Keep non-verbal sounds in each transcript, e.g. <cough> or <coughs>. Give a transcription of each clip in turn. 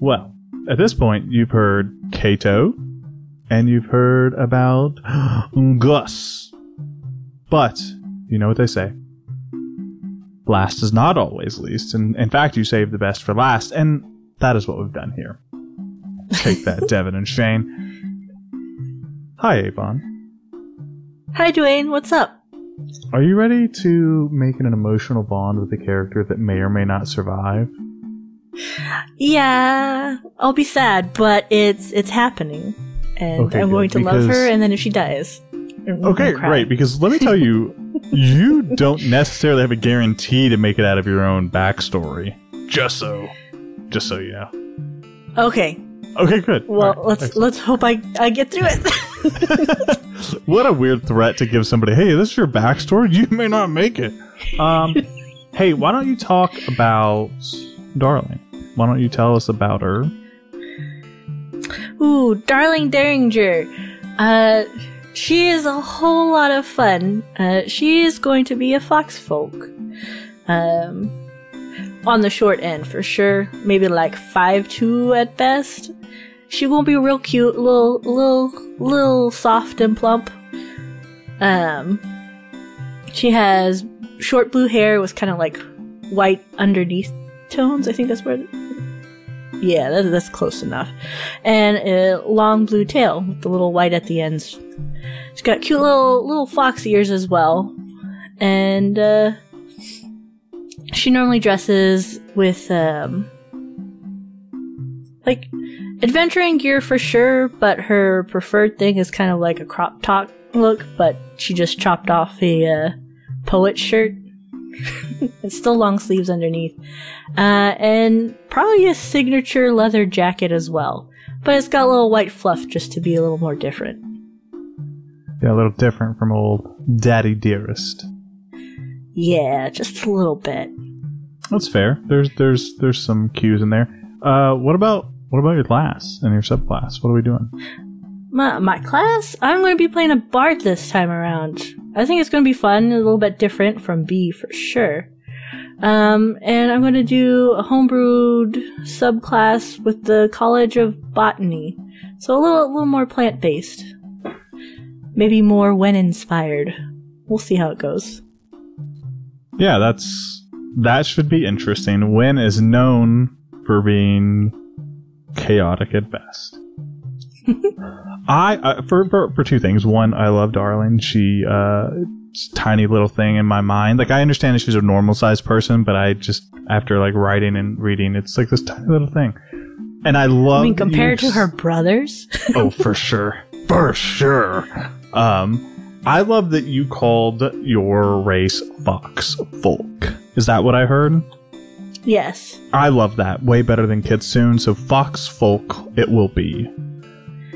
Well, at this point, you've heard Kato, and you've heard about <gasps> Gus. But you know what they say. Last is not always least, and in fact, you save the best for last, and that is what we've done here. Take that, <laughs> Devin and Shane. Hi, Avon. Hi, Dwayne. What's up? Are you ready to make an emotional bond with a character that may or may not survive? Yeah, I'll be sad, but it's it's happening, and Okay, I'm good, going to love her. And then if she dies, I'm Okay, great. Because let me tell you, <laughs> you don't necessarily have a guarantee to make it out of your own backstory. Just so, just so you know. Okay, Okay, good. well right, let's let's hope I I get through it. <laughs> what a weird threat to give somebody. Hey, this is your backstory. <laughs> You may not make it. Um, hey, why don't you talk about Darling? Why don't you tell us about her? Ooh, darling Derringer. Uh, she is a whole lot of fun. Uh, she is going to be a foxfolk. Um, on the short end for sure. Maybe like five two at best. She won't be real cute, little, little, little soft and plump. Um, she has short blue hair with kind of like white underneath tones. I think that's where. Yeah, that, that's close enough and a long blue tail with the little white at the ends. She's got cute little little fox ears as well, and uh, she normally dresses with um, like adventuring gear for sure, but her preferred thing is kind of like a crop top look, but she just chopped off a uh, poet shirt. <laughs> it's still long sleeves underneath. Uh, and probably a signature leather jacket as well. But it's got a little white fluff just to be a little more different. Yeah, a little different from old Daddy Dearest. Yeah, just a little bit. That's fair. There's there's there's some cues in there. Uh, what about what about your class and your subclass? What are we doing? My, my class, I'm going to be playing a bard this time around. I think it's going to be fun, a little bit different from B for sure. Um, and I'm going to do a homebrewed subclass with the College of Botany. So a little, a little more plant based. Maybe more Wen inspired. We'll see how it goes. Yeah, that's that should be interesting. Wen is known for being chaotic at best. I uh, for, for for two things. One, I love Darling. She uh tiny little thing in my mind. Like I understand that she's a normal sized person, but I just after like writing and reading, it's like this tiny little thing. And I love I mean, compared to her brothers? <laughs> oh, for sure. For sure. Um, I love that you called your race Fox Folk. Is that what I heard? yes. I love that. Way better than Kitsune. So Fox Folk it will be.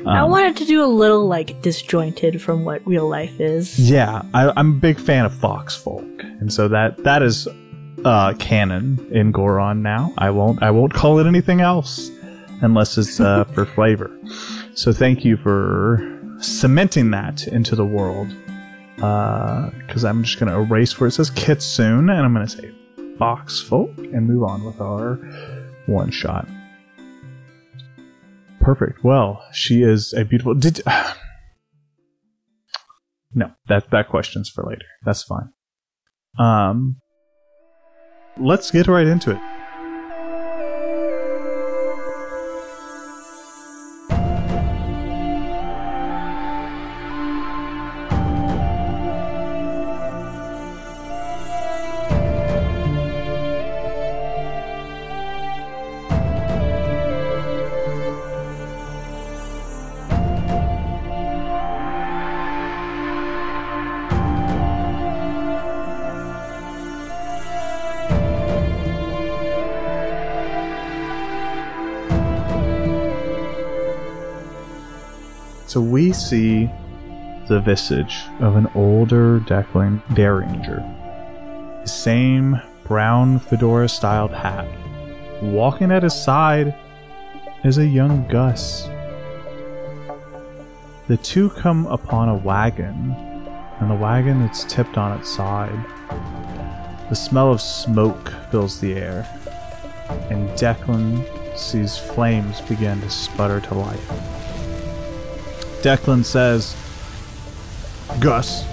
I Um, wanted to do a little, like, disjointed from what real life is. Yeah, I, I'm a big fan of Fox Folk, and so that that is uh, canon in Goron now. I won't I won't call it anything else unless it's uh, <laughs> for flavor. So thank you for cementing that into the world. Because I'm just going to erase where it says Kitsune, and I'm going to say Fox Folk, and move on with our one shot. Perfect. Well, she is a beautiful. Did <sighs> no that that question's for later. That's fine. Um, let's get right into it. Visage of an older Declan Derringer. The same brown fedora styled hat. Walking at his side is a young Gus. The two come upon a wagon, and the wagon is tipped on its side. The smell of smoke fills the air, and Declan sees flames begin to sputter to life. Declan says, Gus,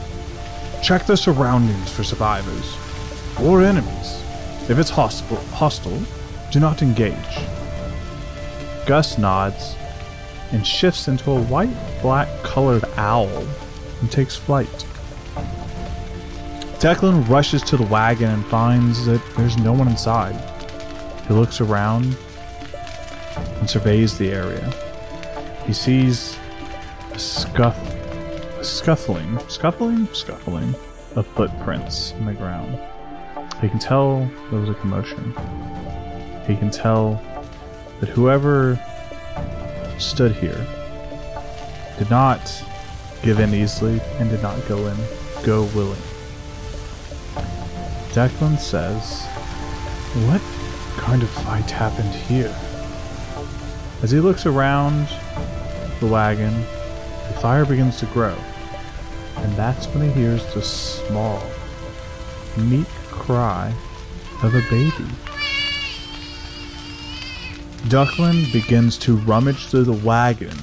check the surroundings for survivors or enemies. If it's hostile, hostile, do not engage. Gus nods and shifts into a white black colored owl and takes flight. Declan rushes to the wagon and finds that there's no one inside. He looks around and surveys the area. He sees a scuff, scuffling, scuffling, scuffling of footprints in the ground. He can tell there was a commotion. He can tell that whoever stood here did not give in easily and did not go in, go willing. Declan says, What kind of fight happened here? As he looks around the wagon, the fire begins to grow, and that's when he hears the small, meek cry of a baby. Declan begins to rummage through the wagon.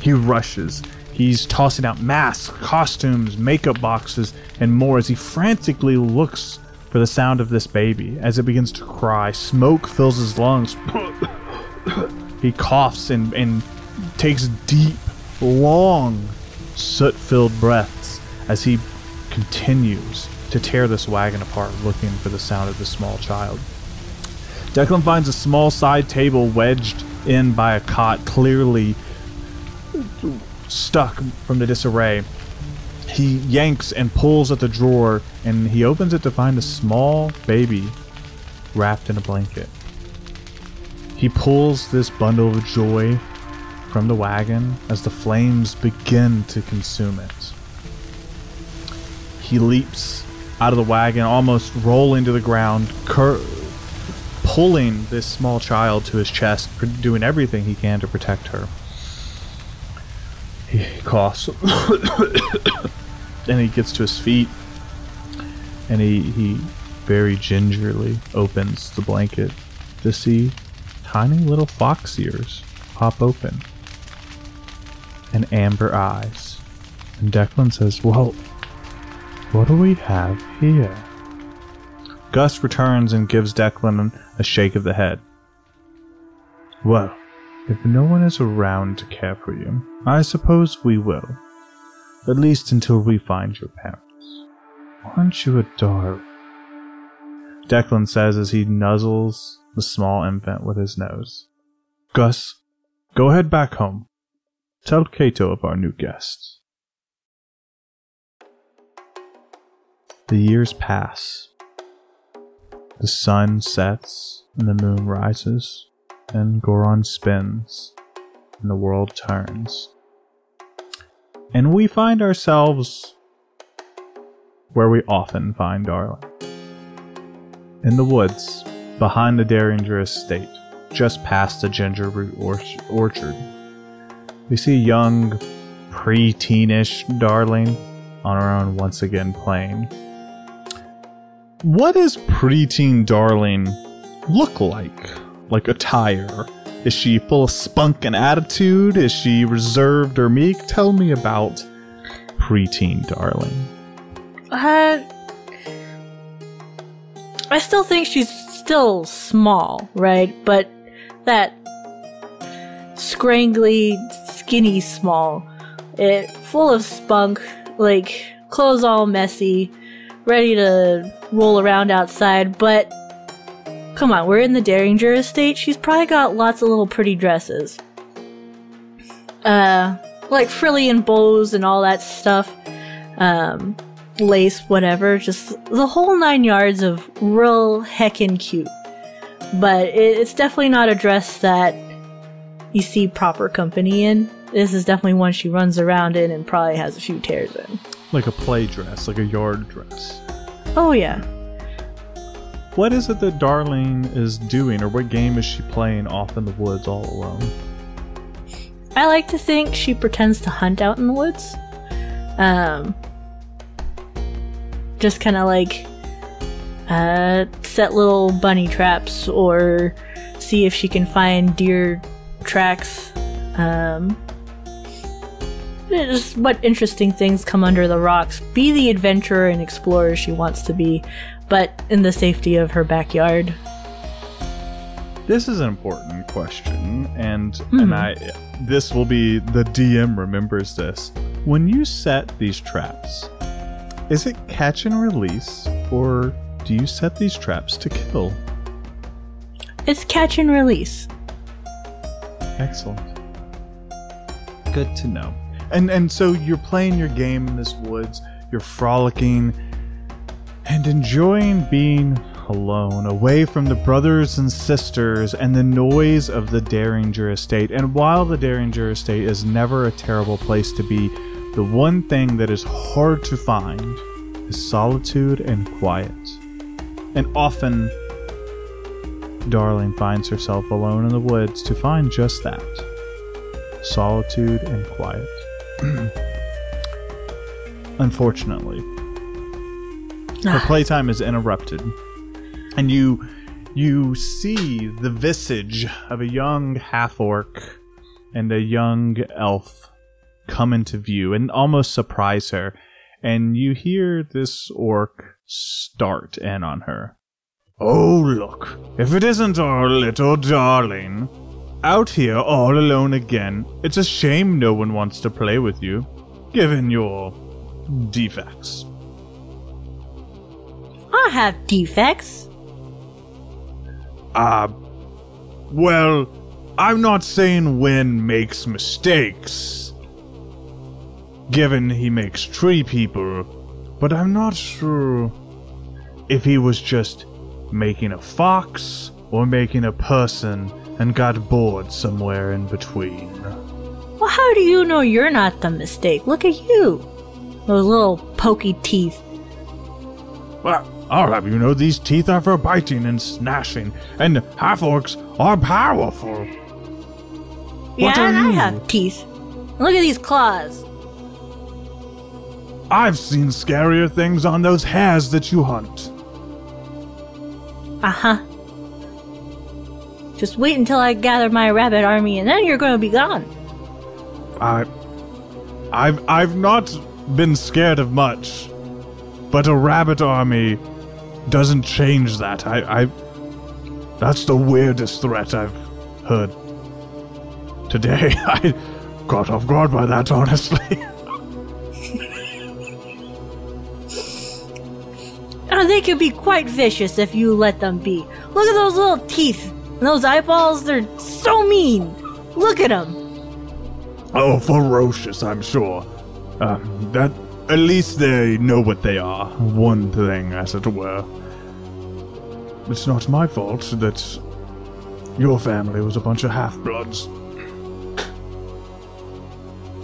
He rushes. He's tossing out masks, costumes, makeup boxes, and more as he frantically looks for the sound of this baby. As it begins to cry, smoke fills his lungs. <coughs> he coughs and, and takes deep, long, soot filled breaths as he continues to tear this wagon apart, looking for the sound of the small child. Declan finds a small side table wedged in by a cot, clearly stuck from the disarray. He yanks and pulls at the drawer, and he opens it to find a small baby wrapped in a blanket. He pulls this bundle of joy from the wagon as the flames begin to consume it. He leaps out of the wagon, almost rolling to the ground, cur- pulling this small child to his chest, doing everything he can to protect her. He coughs, and he gets to his feet, and he, he very gingerly opens the blanket to see tiny little fox ears pop open and amber eyes. And Declan says, Well, what do we have here? Gus returns and gives Declan a shake of the head. Well, if no one is around to care for you, I suppose we will. At least until we find your parents. Aren't you adorable? Declan says as he nuzzles the small infant with his nose. Gus, go ahead back home. Tell Cato of our new guests. The years pass. The sun sets and the moon rises, and Goron spins, and the world turns. And we find ourselves where we often find Darling. In the woods, behind the Derringer estate, just past the ginger root orchard. We see young, pre-teenish Darling on her own once again playing. What does preteen Darling look like? Like attire? Is she full of spunk and attitude? Is she reserved or meek? Tell me about preteen Darling. Uh, I still think she's still small, right? But that scrangly, skinny small, it full of spunk, like clothes all messy, ready to roll around outside. But come on, we're in the Derringer estate. She's probably got lots of little pretty dresses, uh, like frilly and bows and all that stuff. Um, lace, whatever, just the whole nine yards of real heckin' cute. But it, it's definitely not a dress that you see proper company in. This is definitely one she runs around in and probably has a few tears in. Like a play dress, like a yard dress. Oh, yeah. What is it that Darling is doing, or what game is she playing off in the woods all alone? I like to think she pretends to hunt out in the woods. Um, just kind of like uh, set little bunny traps or see if she can find deer tracks. Um, just what interesting things come under the rocks. Be the adventurer and explorer she wants to be, but in the safety of her backyard. This is an important question, and and hmm. I this will be the DM remembers this. When you set these traps, is it catch and release, or do you set these traps to kill? It's catch and release. Excellent. Good to know. And and so you're playing your game in this woods, you're frolicking and enjoying being alone, away from the brothers and sisters and the noise of the Derringer estate. And while the Derringer estate is never a terrible place to be, the one thing that is hard to find is solitude and quiet. And often, Darling finds herself alone in the woods to find just that solitude and quiet. <clears throat> Unfortunately, her ah. playtime is interrupted, and you you see the visage of a young half orc and a young elf come into view and almost surprise her, and you hear this orc start in on her. Oh, look, if it isn't our little darling. Out here all alone again. It's a shame no one wants to play with you, given your defects. I have defects. Ah, well, I'm not saying Wen makes mistakes, given he makes tree people, but I'm not sure if he was just making a fox or making a person and got bored somewhere in between. Well, how do you know you're not the mistake? Look at you. Those little pokey teeth. Well, I'll have you know these teeth are for biting and snashing, and half orcs are powerful. Yeah, and I have teeth. Look at these claws. I've seen scarier things on those hares that you hunt. Uh huh. Just wait until I gather my rabbit army and then you're gonna be gone. I, I've I've not been scared of much, but a rabbit army doesn't change that. I, I that's the weirdest threat I've heard today. <laughs> I got off guard by that, honestly. <laughs> Oh, they can be quite vicious if you let them be. Look at those little teeth. And those eyeballs, they're so mean. Look at them. oh, ferocious, I'm sure. Um, that at least they know what they are. One thing, as it were. It's not my fault that your family was a bunch of half-bloods.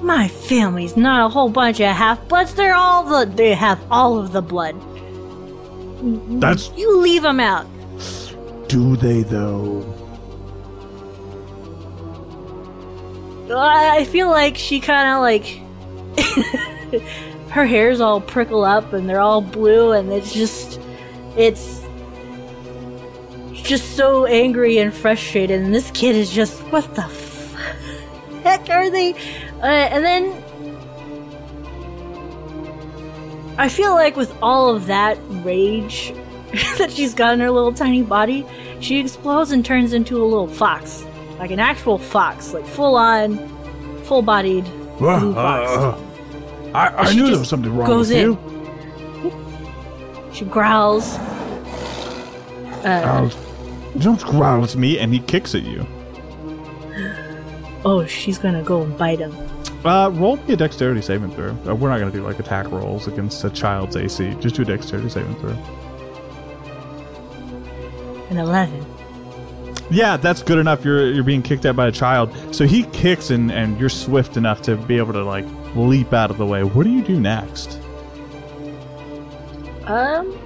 My family's not a whole bunch of half-bloods. They're all the. They have all of the blood. That's You leave them out. Do they though? I feel like she kind of like. <laughs> her hair's all prickle up and they're all blue and it's just. It's. Just so angry and frustrated, and this kid is just. What the f- <laughs> heck are they? Uh, and then. I feel like with all of that rage <laughs> that she's got in her little tiny body, she explodes and turns into a little fox. Like an actual fox, like full on, full bodied blue fox. Uh, I, I knew there was something wrong goes with in. you. She growls. Uh, don't growl at me, and he kicks at you. oh, she's gonna go and bite him. Uh, roll me a dexterity saving throw. Uh, we're not going to do like attack rolls against a child's AC. Just do a dexterity saving throw. An 11. Yeah, that's good enough. You're you're being kicked at by a child. So he kicks and and you're swift enough to be able to like leap out of the way. What do you do next? Um,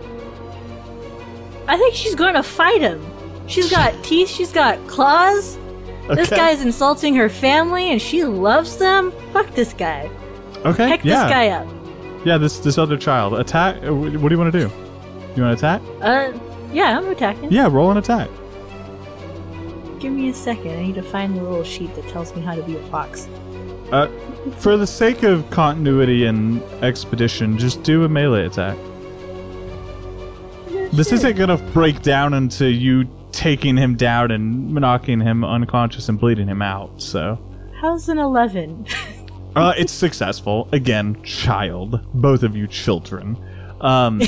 I think she's gonna fight him. She's <laughs> got teeth, she's got claws. This guy's insulting her family and she loves them. Fuck this guy. Okay. Heck yeah. this guy up. Yeah. This this other child attack. uh, What do you want to do? You want to attack? Uh, yeah, I'm attacking. Yeah. Roll an attack. give me a second. I need to find the little sheet that tells me how to be a fox. Uh, for the sake of continuity and expedition, just do a melee attack. This Sure. isn't gonna break down into you taking him down and knocking him unconscious and bleeding him out. So, How's an 11? uh, it's successful. Again, child, both of you children. Um,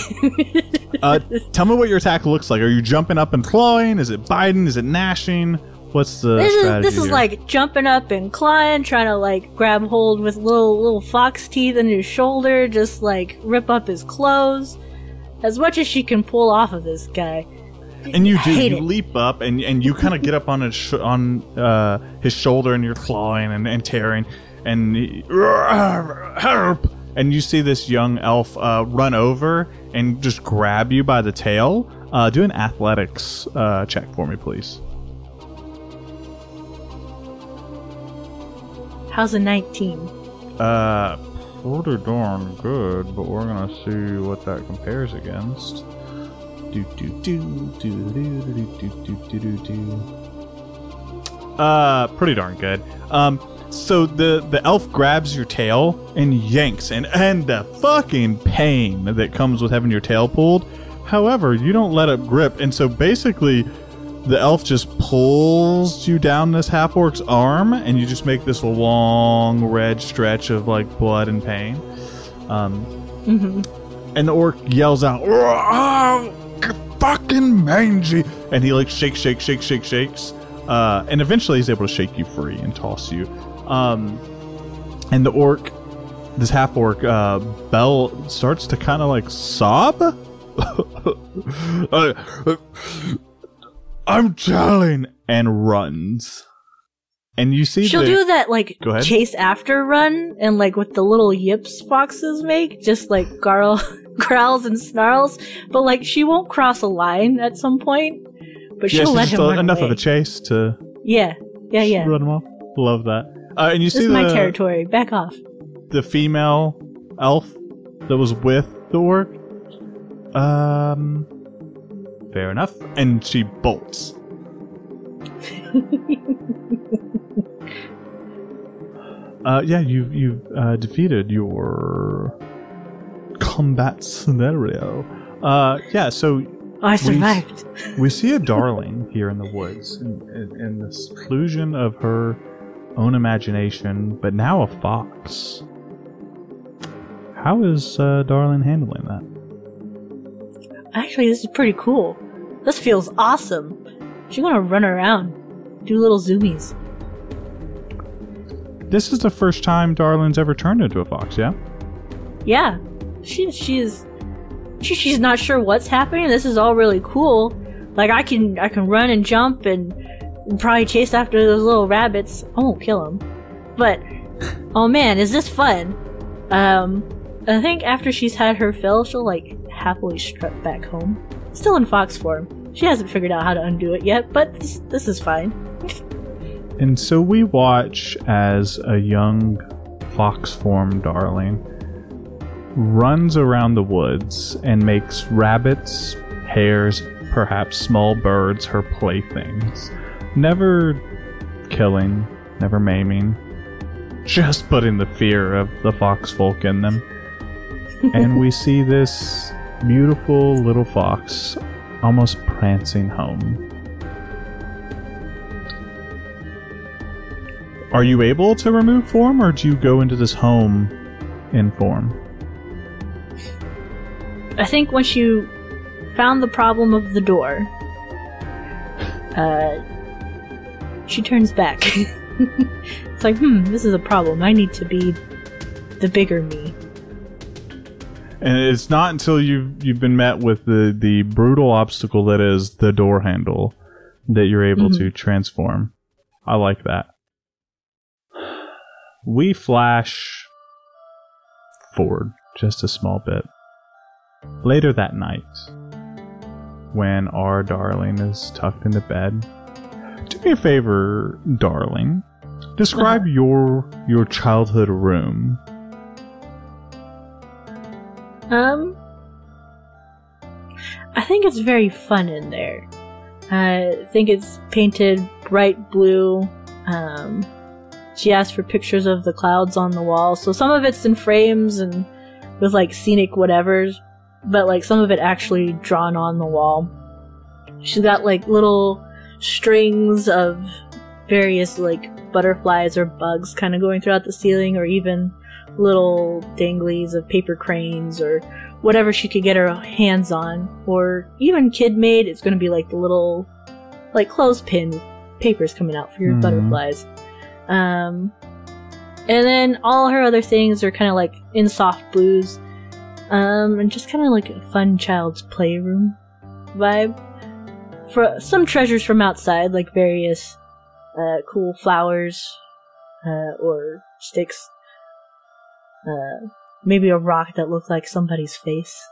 <laughs> uh, tell me what your attack looks like. Are you jumping up and clawing? Is it biting? Is it gnashing? What's the this is strategy this is here? like jumping up and clawing, trying to like grab hold with little little fox teeth in his shoulder, just like rip up his clothes, as much as she can pull off of this guy. and you do you it. leap up and and you kind of get up on his sh- on uh, his shoulder and you're clawing and, and tearing and he, <laughs> help and you see this young elf uh, run over and just grab you by the tail. Uh, do an athletics uh, check for me, please. How's a 19? Uh, pretty darn good, but we're gonna see what that compares against. Do do do do do do do do do do do. Uh, pretty darn good. Um, so the the elf grabs your tail and yanks, and and the fucking pain that comes with having your tail pulled. However, you don't let it grip, and so basically, the elf just pulls you down this half orc's arm, and you just make this long red stretch of like blood and pain. Um, and the orc yells out, "Oh, fucking mangy!" And he like shakes, shakes, shakes, shakes, shakes, uh, and eventually he's able to shake you free and toss you. Um, and the orc, this half orc, uh, Bell starts to kind of like sob. <laughs> Uh, I'm telling, and runs. And you see She'll the, do that like chase after run and like what the little yips foxes make, just like garl <laughs> growls and snarls. But like she won't cross a line at some point. But she'll she's let him run enough away. of a chase to Yeah, yeah, yeah. run him off. Love that. Uh, and you This see is my territory. Back off. the female elf that was with the orc. Um, fair enough. And she bolts. <laughs> uh, yeah, you you've uh, defeated your combat scenario. Uh, yeah, so I survived. we see a darling here in the woods, in, in, in the seclusion of her own imagination, but now a fox. How is uh, Darling handling that? Actually, this is pretty cool. This feels awesome. She's gonna run around, do little zoomies. This is the first time Darling's ever turned into a fox, yeah? Yeah, she she's she, she's not sure what's happening. This is all really cool. Like I can I can run and jump and probably chase after those little rabbits. I won't kill them, but oh man, is this fun? Um, I think after she's had her fill, she'll like happily strut back home, still in fox form. She hasn't figured out how to undo it yet, but this, this is fine. <laughs> And so we watch as a young fox form Darling runs around the woods and makes rabbits, hares, perhaps small birds her playthings. Never killing, never maiming, just putting the fear of the fox folk in them. <laughs> and we see this beautiful little fox almost prancing home. Are you able to remove form, or do you go into this home in form? I think once you found the problem of the door, uh, she turns back. <laughs> it's like, hmm, this is a problem. I need to be the bigger me. And it's not until you've you've been met with the the brutal obstacle that is the door handle that you're able to transform. I like that. We flash forward just a small bit. Later that night, when our darling is tucked into bed, do me a favor, darling. Describe your your childhood room. Um, I think it's very fun in there. I think it's painted bright blue. Um, she asked for pictures of the clouds on the wall. So some of it's in frames and with like scenic whatevers, but like some of it actually drawn on the wall. She's got like little strings of various like butterflies or bugs kind of going throughout the ceiling, or even little danglies of paper cranes or whatever she could get her hands on, or even kid made. It's going to be like the little like clothespin papers coming out for your Mhm. butterflies. Um, and then all her other things are kind of like in soft blues, um, and just kind of like a fun child's playroom vibe. For some treasures from outside, like various uh, cool flowers uh, or sticks. Uh, maybe a rock that looked like somebody's face.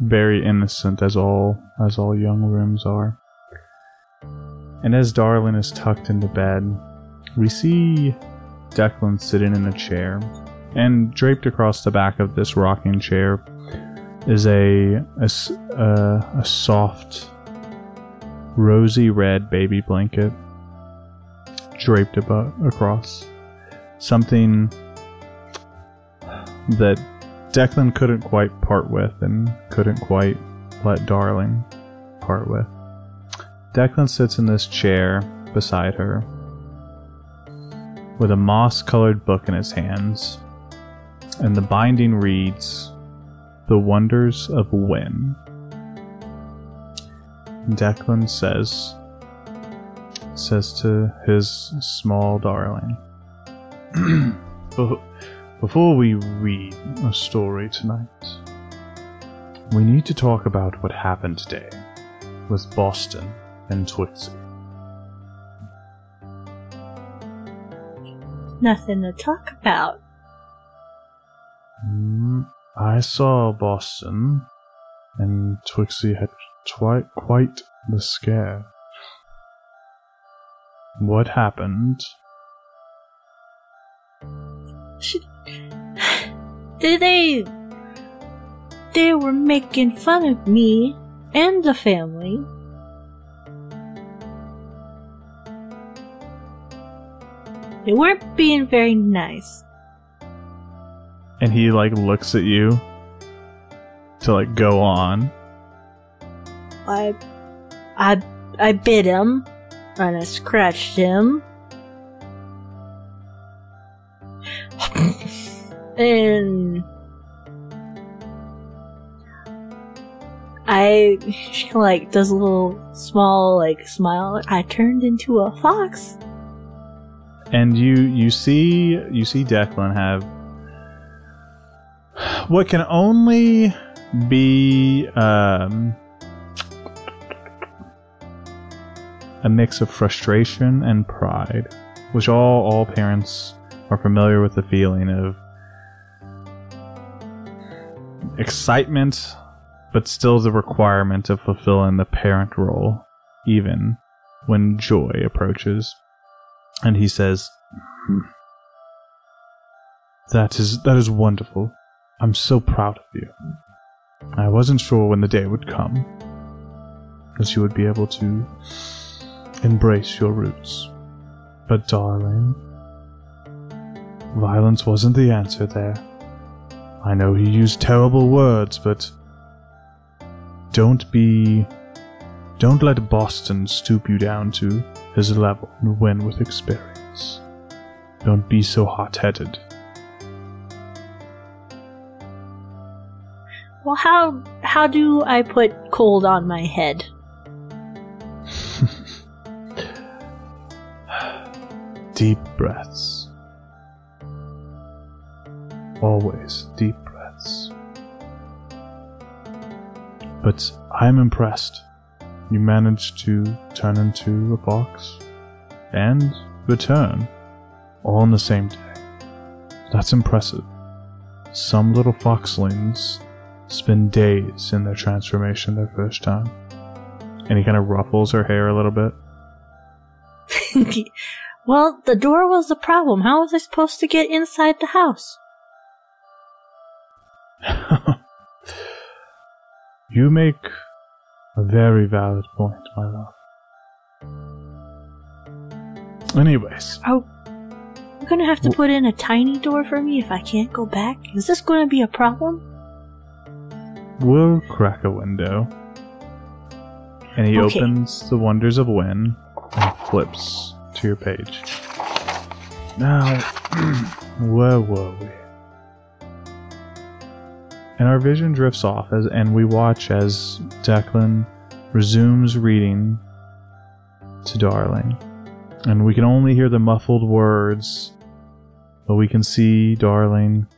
very innocent as all as all young rooms are. And as Darlin is tucked into bed, we see Declan sitting in a chair, and draped across the back of this rocking chair is a a, uh, a soft, rosy red baby blanket draped abo- across something that Declan couldn't quite part with and couldn't quite let Darling part with. Declan sits in this chair beside her with a moss colored book in his hands, and the binding reads The Wonders of Wen. Declan says says to his small darling <clears throat> before we read a story tonight, we need to talk about what happened today with Boston and Twixie. Nothing to talk about. Mm, I saw Boston, and Twixie had twi- quite the scare. What happened? She, they, they, they were making fun of me and the family. They weren't being very nice. And he like looks at you to like go on. I, I, I bit him, and I scratched him. <laughs> and I she like does a little small like smile. I turned into a fox. and you you see you see Declan have what can only be um, a mix of frustration and pride, which all all parents are familiar with the feeling of excitement, but still the requirement of fulfilling the parent role, even when joy approaches and he says, "Hmm. "That is that is wonderful. I'm so proud of you. I wasn't sure when the day would come that you would be able to embrace your roots. But darling, violence wasn't the answer there. I know he used terrible words, but don't be don't let Boston stoop you down to his level and win with experience. Don't be so hot headed. Well, how how do I put cold on my head? Deep breaths. Always deep breaths. But I'm impressed. You managed to turn into a fox and return all on the same day. That's impressive. Some little foxlings spend days in their transformation their first time. And he kind of ruffles her hair a little bit. <laughs> well, the door was the problem. How was I supposed to get inside the house? <laughs> you make a very valid point, my love. Anyways, Oh, you're gonna have to put in a tiny door for me if I can't go back. Is this gonna be a problem? we'll crack a window. And he Okay. opens the Wonders of Wen and flips to your page. Now, where were we? And our vision drifts off, as, and we watch as Declan resumes reading to Darling. And we can only hear the muffled words, but we can see Darling,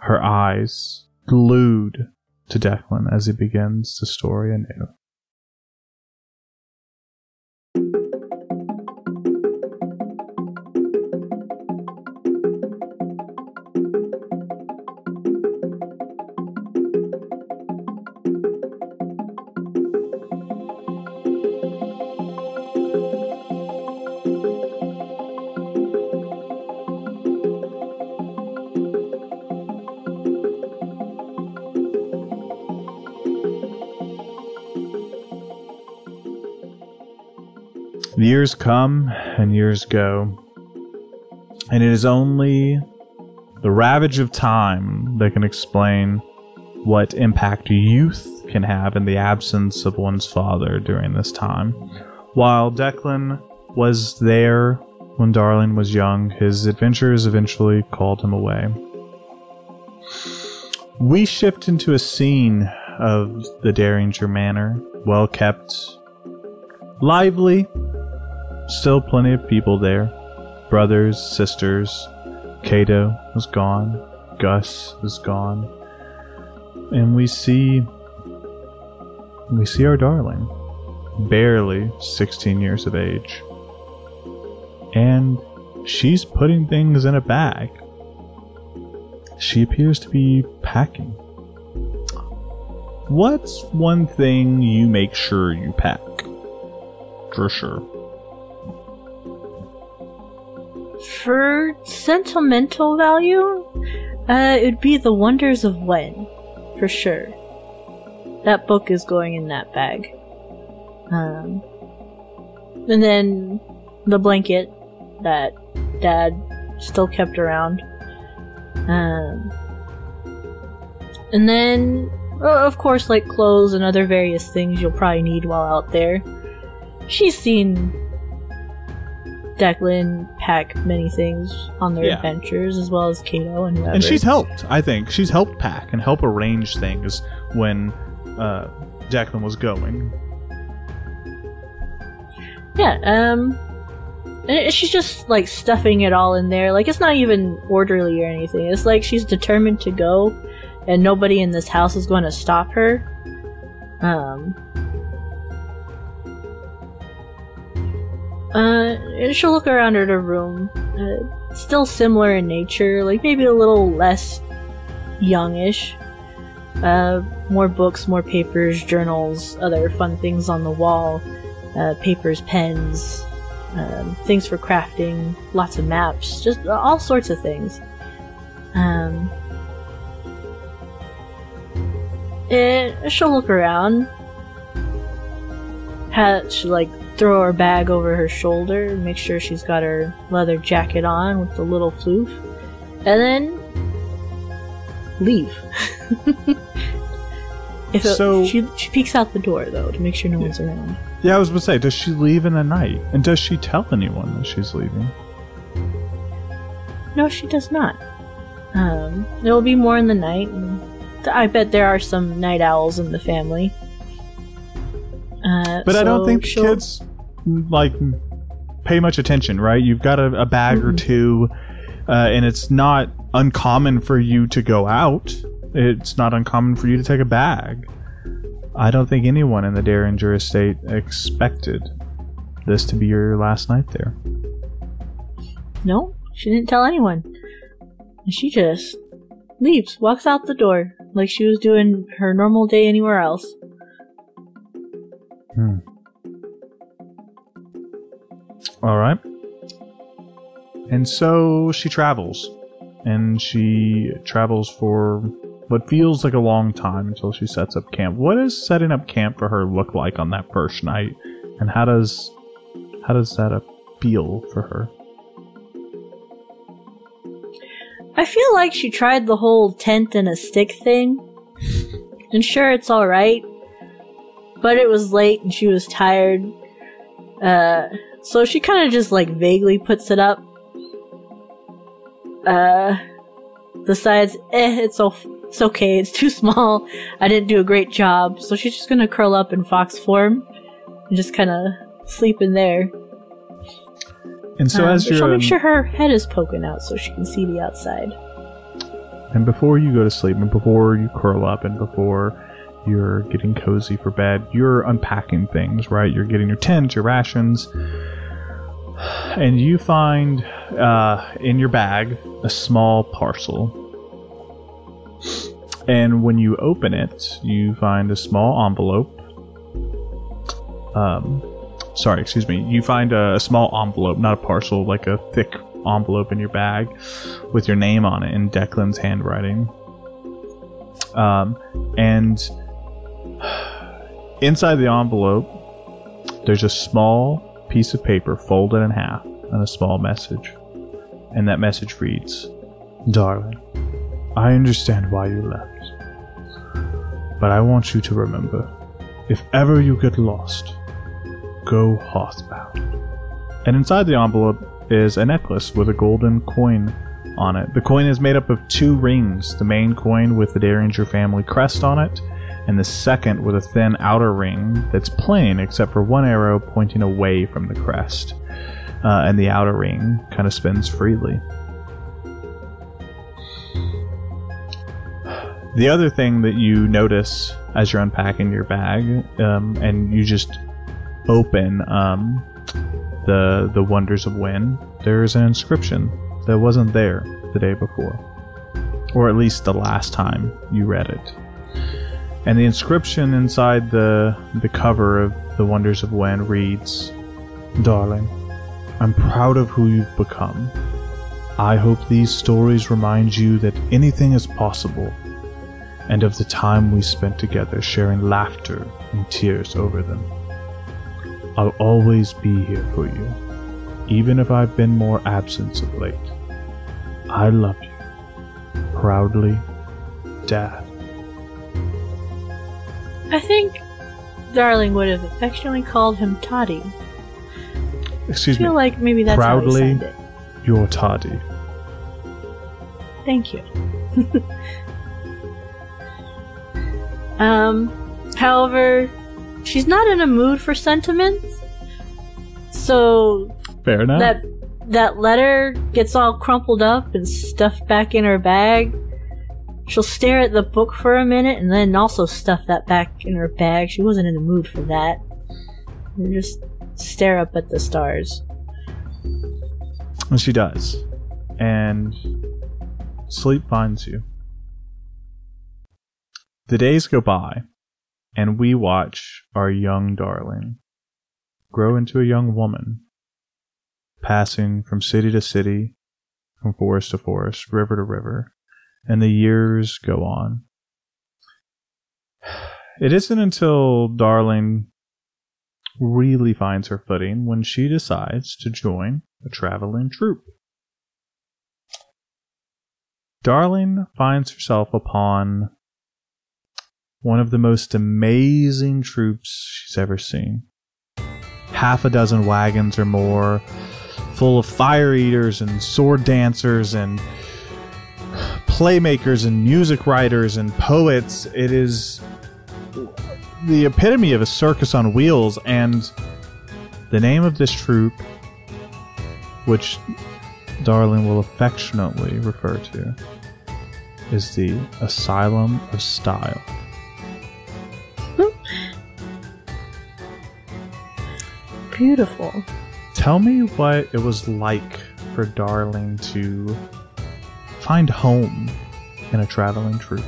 her eyes glued to Declan as he begins the story anew. Years come and years go, and it is only the ravage of time that can explain what impact youth can have in the absence of one's father during this time. While Declan was there when Darling was young, his adventures eventually called him away. We shift into a scene of the Derringer Manor, well kept, lively, Still plenty of people there. Brothers, sisters. Cato was gone. Gus is gone. And we see we see our darling. Barely 16 years of age. And she's putting things in a bag. She appears to be packing. What's one thing you make sure you pack? For sure. For sentimental value, uh, it would be The Wonders of Wen, for sure. That book is going in that bag. Um, and then the blanket that Dad still kept around. Um, and then, of course, like clothes and other various things you'll probably need while out there. She's seen Declan pack many things on their Yeah. adventures, as well as Kato and whoever. And she's helped, I think. She's helped pack and help arrange things when uh, Declan was going. Yeah, um. and She's just like stuffing it all in there. Like it's not even orderly or anything. It's like she's determined to go, and nobody in this house is going to stop her. Um. Uh, she'll look around at her room. Uh, still similar in nature, like maybe a little less youngish. Uh, more books, more papers, journals, other fun things on the wall uh, papers, pens, um, things for crafting, lots of maps, just all sorts of things. Um, and she'll look around. Ha she'll like throw her bag over her shoulder make sure she's got her leather jacket on with the little floof, and then leave. <laughs> if it- So- she she peeks out the door though to make sure no one's around. Yeah, I was to say, does she leave in the night? And does she tell anyone that she's leaving? No, she does not. Um, there will be more in the night, and I bet there are some night owls in the family. But I don't think kids, like, pay much attention, right? You've got a, a bag or Mhm. two, uh, and it's not uncommon for you to go out. It's not uncommon for you to take a bag. I don't think anyone in the Derringer estate expected this to be your last night there. No, she didn't tell anyone. And she just leaves, walks out the door, like she was doing her normal day anywhere else. Hmm. All right. And so she travels. And she travels for what feels like a long time until she sets up camp. What does setting up camp for her look like on that first night? And how does how does that spiel for her. I feel like she tried the whole tent and a stick thing. And sure, it's alright. But it was late and she was tired. Uh, so she kind of just like vaguely puts it up. Uh, decides, eh, it's, o- it's okay, it's too small. I didn't do a great job. So she's just gonna curl up in fox form and just kind of sleep in there. And so Um, as you're she'll make sure her head is poking out so she can see the outside. And before you go to sleep, and before you curl up, and before you're getting cozy for bed, you're unpacking things, right? You're getting your tent, your rations, and you find uh, in your bag a small parcel. And when you open it, you find a small envelope. Um, sorry, excuse me. You find a, a small envelope, not a parcel, like a thick envelope in your bag with your name on it in Declan's handwriting. Um, and <sighs> inside the envelope, there's a small piece of paper folded in half and a small message. And that message reads Darling, I understand why you left. But I want you to remember if ever you get lost, go Hearthbound. And inside the envelope is a necklace with a golden coin on it. The coin is made up of two rings the main coin with the Derringer family crest on it, and the second with a thin outer ring that's plain except for one arrow pointing away from the crest. Uh, and the outer ring kind of spins freely. The other thing that you notice as you're unpacking your bag, um, and you just open um, the the wonders of Wen, there's an inscription that wasn't there the day before, or at least the last time you read it. And the inscription inside the the cover of the wonders of Wen reads, "Darling, I'm proud of who you've become. I hope these stories remind you that anything is possible." And of the time we spent together sharing laughter and tears over them. I'll always be here for you, even if I've been more absent of late. I love you. Proudly, Dad. I think Darling would have affectionately called him Toddy. I Excuse me, feel like maybe that's how Proudly. he signed it. you're Toddy. Thank you. <laughs> um, however, she's not in a mood for sentiments. So Fair enough. that that letter gets all crumpled up and stuffed back in her bag. She'll stare at the book for a minute and then also stuff that back in her bag. She wasn't in the mood for that. And just stare up at the stars. And she does. And sleep finds you. The days go by, and we watch our young darling grow into a young woman, passing from city to city, from forest to forest, river to river, and the years go on. It isn't until Darling really finds her footing when she decides to join a traveling troupe. Darling finds herself upon one of the most amazing troops she's ever seen. Half a dozen wagons or more, full of fire eaters and sword dancers and playmakers and music writers and poets. It is the epitome of a circus on wheels, and the name of this troupe, which Darling will affectionately refer to, is the Asylum of Style. Beautiful. Tell me what it was like for Darling to find home in a traveling troupe.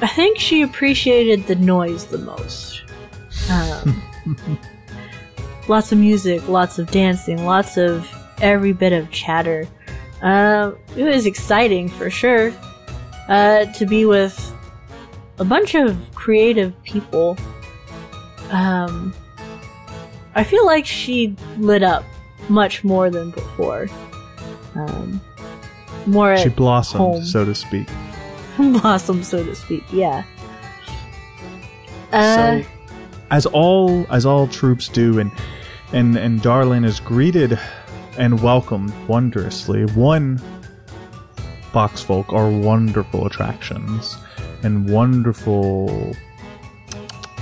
I think she appreciated the noise the most. Um, <laughs> lots of music, lots of dancing, lots of every bit of chatter. Uh, it was exciting for sure uh, to be with a bunch of creative people. Um, I feel like she lit up much more than before. Um, more She blossomed, home. so to speak. <laughs> blossom, so to speak. Yeah. Uh, so, as all as all troops do, and and and Darling is greeted and welcomed wondrously. One Foxfolk are wonderful attractions and wonderful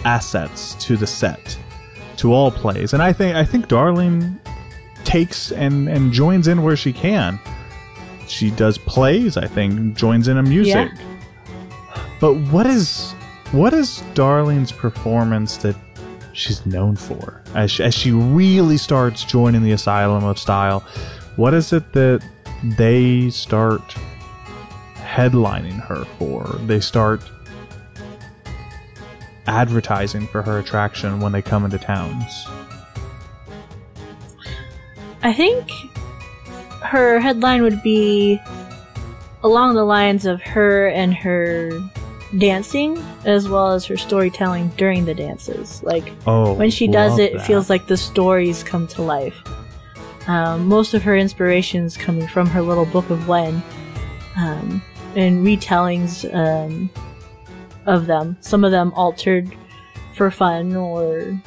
assets to the set, to all plays, and I think I think Darling takes and and joins in where she can. She does plays, I think, joins in a music. Yeah. But what is what is Darling's performance that she's known for? As she, as she really starts joining the Asylum of Style, what is it that they start headlining her for? They start advertising for her attraction when they come into towns. I think her headline would be along the lines of her and her dancing, as well as her storytelling during the dances. Like Oh, when she does it, it feels like the stories come to life. Um, most of her inspirations coming from her little book of Wen, um, and retellings um, of them. Some of them altered for fun or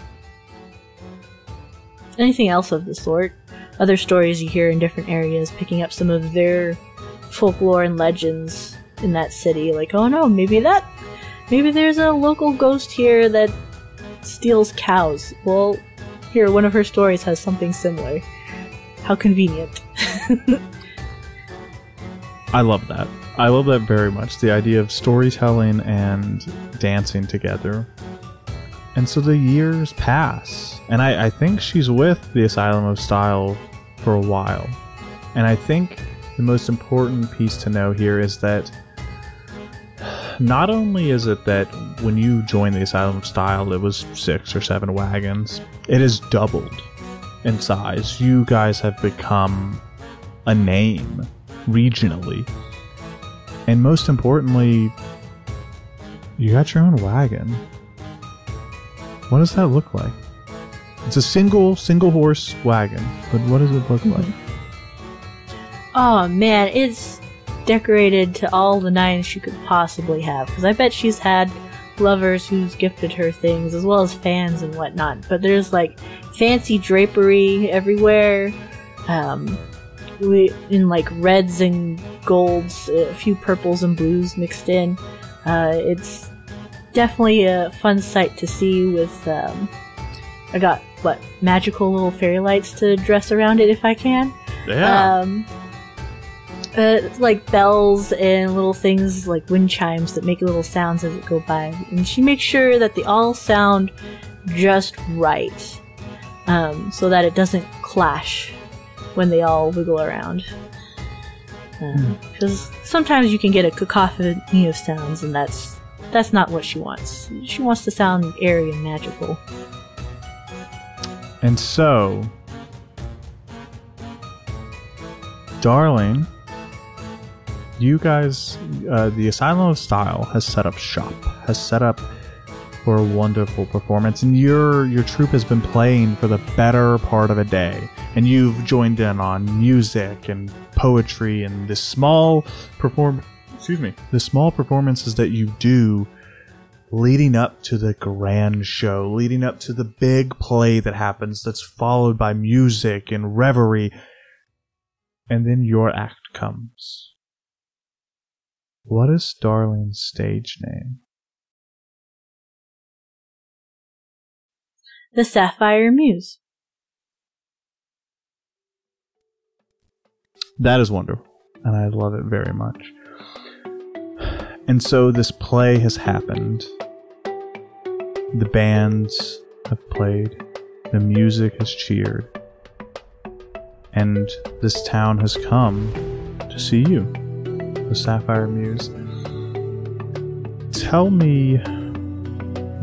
anything else of the sort. Other stories you hear in different areas, picking up some of their folklore and legends in that city. Like, oh no, maybe that, maybe there's a local ghost here that steals cows. Well, here, one of her stories has something similar. How convenient. <laughs> I love that. I love that very much. The idea of storytelling and dancing together. And so the years pass. And I, I think she's with the Asylum of Style for a while. And I think the most important piece to know here is that not only is it that when you join the Asylum of Style, it was six or seven wagons, it has doubled in size. You guys have become a name regionally. And most importantly, you got your own wagon. What does that look like? It's a single single horse wagon, but what does it look like? Oh man, it's decorated to all the nines she could possibly have. Because I bet she's had lovers who's gifted her things, as well as fans and whatnot. But there's like fancy drapery everywhere, um, we, in like reds and golds, a few purples and blues mixed in. Uh, it's definitely a fun sight to see. With um, I got what magical little fairy lights to dress around it if I can. Yeah. Um, uh, it's like bells and little things like wind chimes that make little sounds as it go by, and she makes sure that they all sound just right, um, so that it doesn't clash when they all wiggle around. Because sometimes you can get a cacophony of sounds, and that's that's not what she wants. She wants to sound airy and magical. And so, darling, you guys, uh, the Asylum of Style has set up shop, has set up for a wonderful performance, and your your troupe has been playing for the better part of a day, and you've joined in on music and poetry and this small perform, excuse me, the small performances that you do leading up to the grand show, leading up to the big play that happens that's followed by music and reverie. And then your act comes. What is Darling's stage name? The Sapphire Muse. That is wonderful, and I love it very much. And so this play has happened. The bands have played, the music has cheered, and this town has come to see you, the Sapphire Muse. Tell me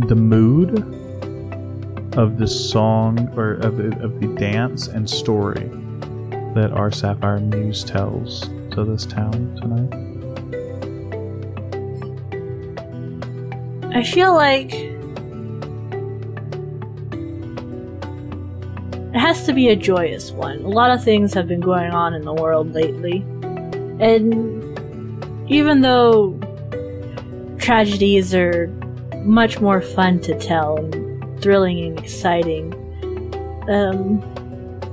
the mood of the song or of the, of the dance and story that our Sapphire Muse tells to this town tonight? I feel like it has to be a joyous one. A lot of things have been going on in the world lately. And even though tragedies are much more fun to tell and thrilling and exciting, um,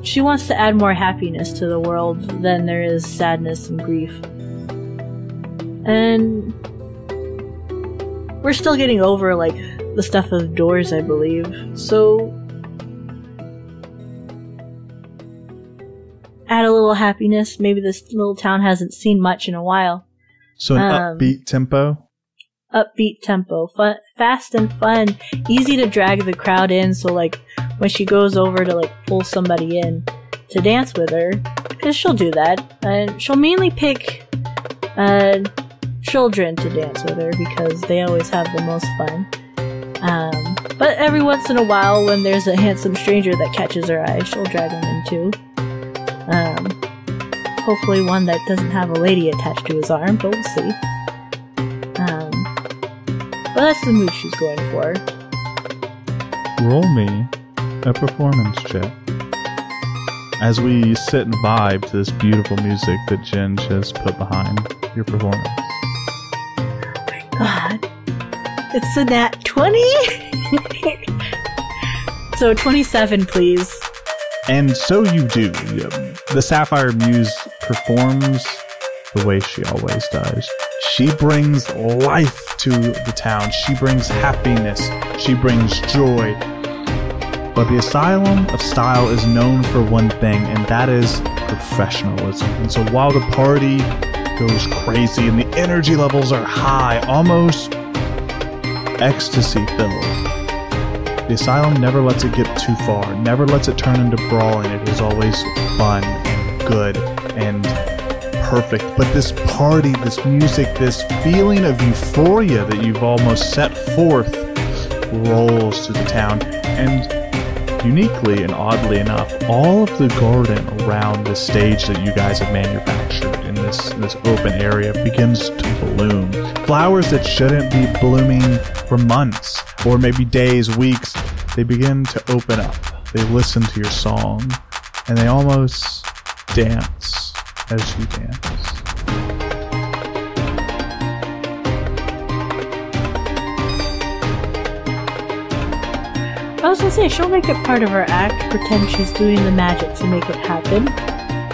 she wants to add more happiness to the world than there is sadness and grief. And we're still getting over like the stuff of doors, I believe. So add a little happiness. Maybe this little town hasn't seen much in a while. So an Um, upbeat tempo. Upbeat tempo, fun, fast and fun, easy to drag the crowd in. So like when she goes over to like pull somebody in to dance with her, because she'll do that, and she'll mainly pick uh, children to dance with her because they always have the most fun. Um, but every once in a while, when there's a handsome stranger that catches her eye, she'll drag him in too. Um, hopefully, one that doesn't have a lady attached to his arm, but we'll see. Um, but that's the mood she's going for. Roll me a performance check. As we sit and vibe to this beautiful music that Jen just put behind your performance. God, it's a nat 20? so 27, please. And so you do. The Sapphire Muse performs the way she always does. She brings life to the town. She brings happiness. She brings joy. But the Asylum of Style is known for one thing, and that is professionalism. And so while the party goes crazy and the energy levels are high, almost ecstasy filled, the Asylum never lets it get too far, never lets it turn into brawling. It is always fun and good and perfect. But this party, this music, this feeling of euphoria that you've almost set forth rolls through the town. And uniquely and oddly enough, all of the garden around the stage that you guys have manufactured this, this open area begins to bloom. Flowers that shouldn't be blooming for months or maybe days, weeks, they begin to open up. They listen to your song and they almost dance as you dance. I was gonna say, she'll make it part of her act, pretend she's doing the magic to make it happen.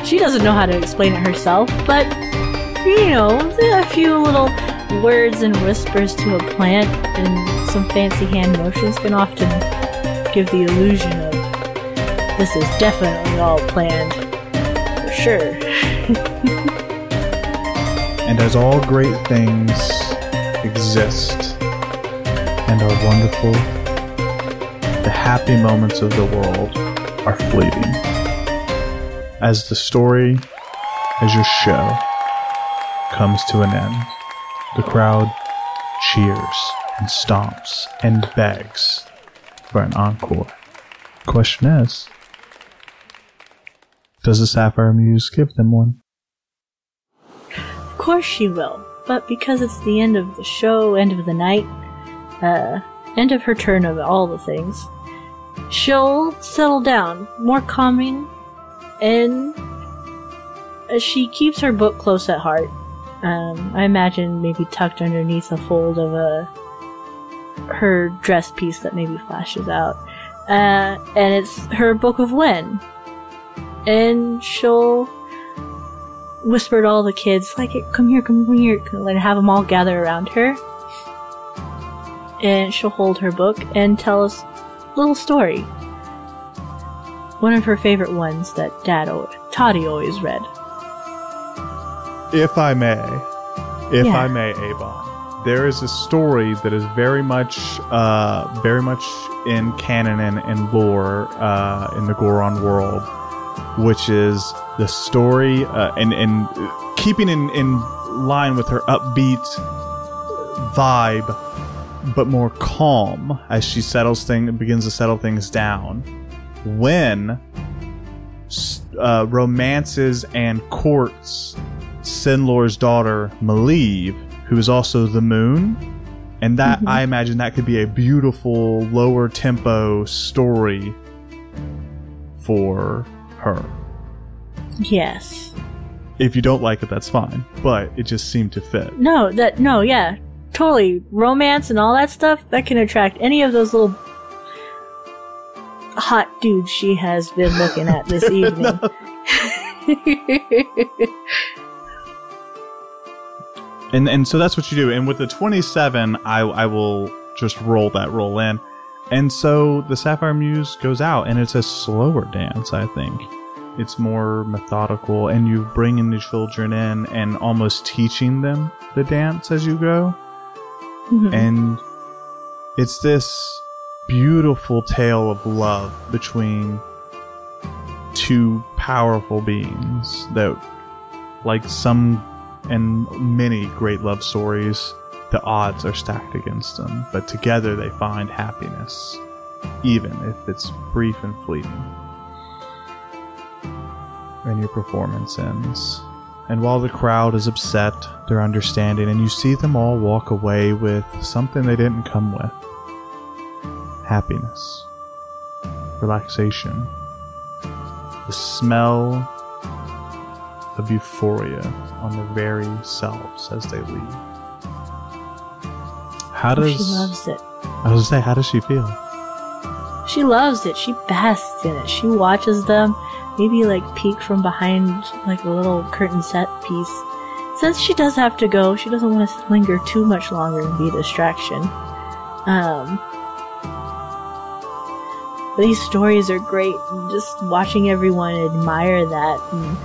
She doesn't know how to explain it herself, but, you know, a few little words and whispers to a plant and some fancy hand motions can often give the illusion of this is definitely all planned. For sure. <laughs> And as all great things exist and are wonderful, the happy moments of the world are fleeting. As the story, as your show, comes to an end, the crowd cheers and stomps and begs for an encore. Question is, does the Sapphire Muse give them one? Of course she will, but because it's the end of the show, end of the night, uh, end of her turn of all the things, she'll settle down, more calming, and uh, she keeps her book close at heart. Um, I imagine maybe tucked underneath a fold of a her dress piece that maybe flashes out, uh, and it's her book of Wen, and she'll whisper to all the kids, like, come here, come here, and have them all gather around her. And she'll hold her book and tell us a little story. One of her favorite ones that Dad, al- Toddy always read. If I may, if Yeah. I may, Avon, there is a story that is very much, uh, very much in canon and, and lore uh, in the Goron world, which is the story, uh, and and keeping in in line with her upbeat vibe, but more calm as she settles things, begins to settle things down. Wen uh, romances and courts Sinlor's daughter, Malieve, who is also the moon. And that, I imagine that could be a beautiful, lower tempo story for her. Yes. If you don't like it, that's fine. But it just seemed to fit. No, that no, yeah, totally. Romance and all that stuff that can attract any of those little hot dude she has been looking at this <laughs> evening. <laughs> And and so that's what you do. And with the 27, I I will just roll that roll in. And so the Sapphire Muse goes out, and it's a slower dance. I think it's more methodical, and you bring in the children in and almost teaching them the dance as you go. Mhm. And it's this beautiful tale of love between two powerful beings that, like some and many great love stories, the odds are stacked against them, but together they find happiness, even if it's brief and fleeting. And your performance ends. And while the crowd is upset, they're understanding, and you see them all walk away with something they didn't come with happiness, relaxation, the smell of euphoria on their very selves as they leave. How does she loves it. I was gonna say, how does she feel? She loves it. She basks in it. She watches them, maybe like peek from behind like a little curtain set piece. Since she does have to go, she doesn't want to linger too much longer and be a distraction. Um, these stories are great. and Just watching everyone admire that and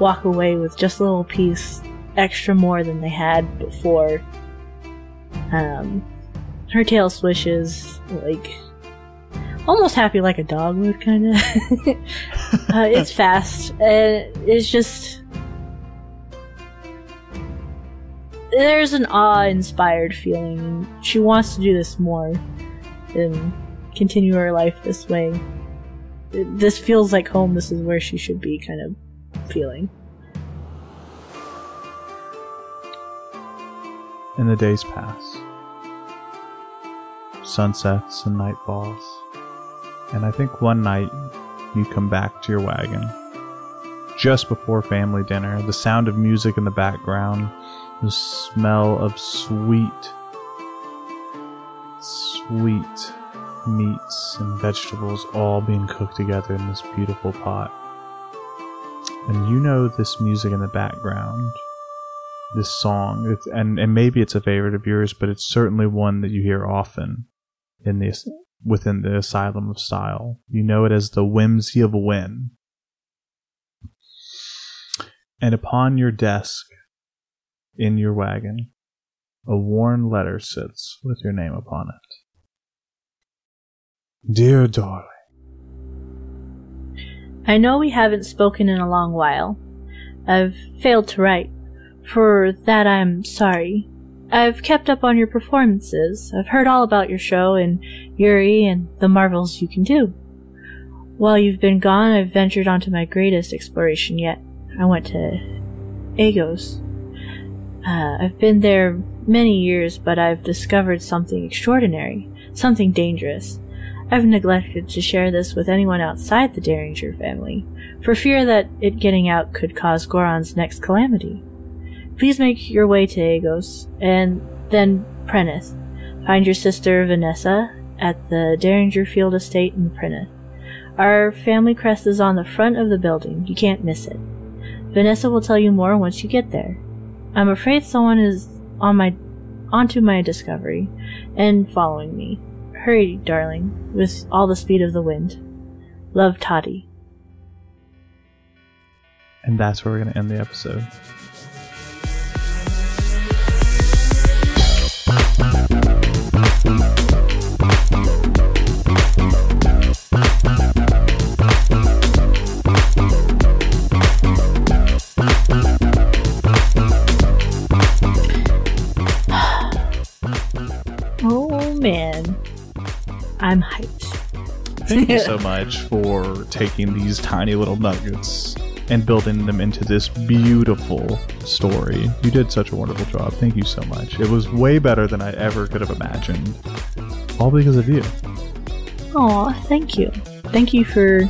walk away with just a little piece extra more than they had before. Um, her tail swishes like almost happy like a dog would kind of. <laughs> uh, it's fast. and it's just there's an awe-inspired feeling. She wants to do this more and continue her life this way. This feels like home. This is where she should be, kind of feeling. And the days pass. Sunsets and night falls. And I think one night you come back to your wagon. Just before family dinner, the sound of music in the background, the smell of sweet, sweet meats and vegetables all being cooked together in this beautiful pot. And you know this music in the background this song, it's, and and maybe it's a favorite of yours, but it's certainly one that you hear often in this within the Asylum of Style. You know it as the whimsy of Wen. And upon your desk, in your wagon, a worn letter sits with your name upon it. Dear darling, I know we haven't spoken in a long while. I've failed to write. For that I'm sorry. I've kept up on your performances. I've heard all about your show and Yuri and the marvels you can do. While you've been gone, I've ventured onto my greatest exploration yet. I went to Agos. Uh, I've been there many years, but I've discovered something extraordinary, something dangerous. I've neglected to share this with anyone outside the Derringer family, for fear that it getting out could cause Goron's next calamity. Please make your way to Agos, and then Prentice. Find your sister Vanessa at the Derringer Field Estate in Prentice. Our family crest is on the front of the building. You can't miss it. Vanessa will tell you more once you get there. I'm afraid someone is on my onto my discovery and following me. Hurry, darling, with all the speed of the wind. Love, Toddy. and that's where we're going to end the episode. I'm hyped. Thank you so <laughs> much for taking these tiny little nuggets and building them into this beautiful story. You did such a wonderful job. Thank you so much. It was way better than I ever could have imagined. All because of you. Aw, thank you. Thank you for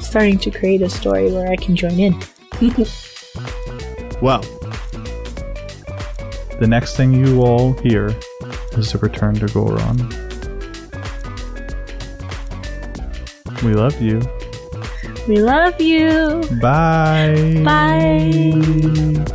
starting to create a story where I can join in. <laughs> Well, the next thing you all hear is the return to Goron. We love you. We love you. Bye. Bye.